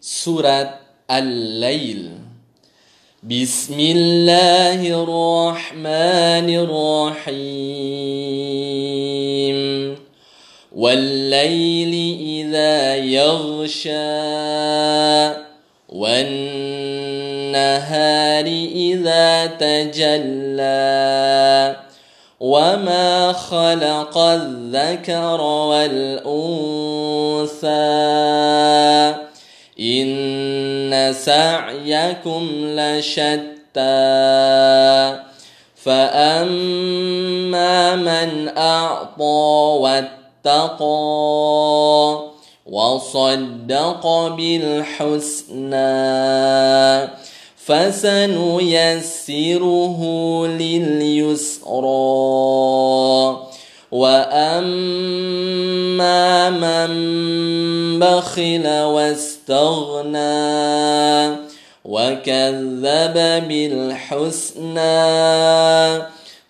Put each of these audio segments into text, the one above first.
سورة الليل. بسم الله الرحمن الرحيم. والليل إذا يغشى والنهار إذا تجلى وما خلق الذكر والأنثى. إن سعيكم لشتى فأما من أعطى واتقى وصدق بالحسنى فسنيسره لليسرى واما من بخل واستغنى وكذب بالحسنى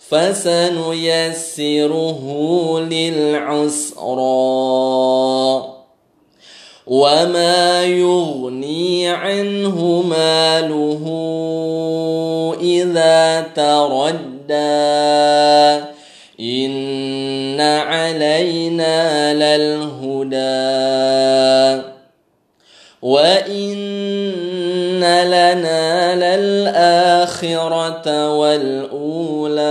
فسنيسره للعسرى وما يغني عنه ماله إذا تردى إن علينا للهدى وان لنا للاخره والاولى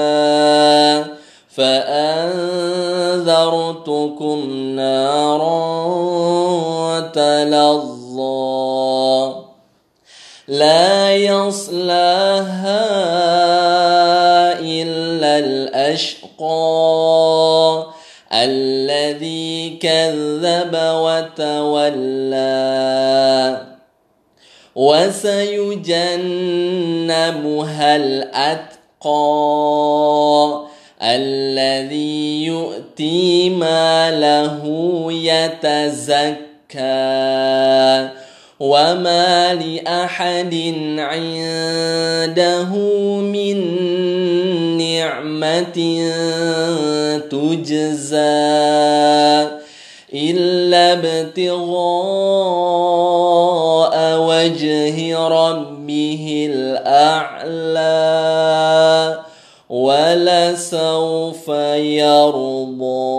فانذرتكم نارا تلظى لا يصلاها الا الاشقى الذي كذب وتولى. وسيجنبها الأتقى الذي يؤتي ماله يتزكى. زكى وما لأحد عنده من نعمة تجزى. إلا ابتغاء وجه ربه الأعلى ولسوف يرضى.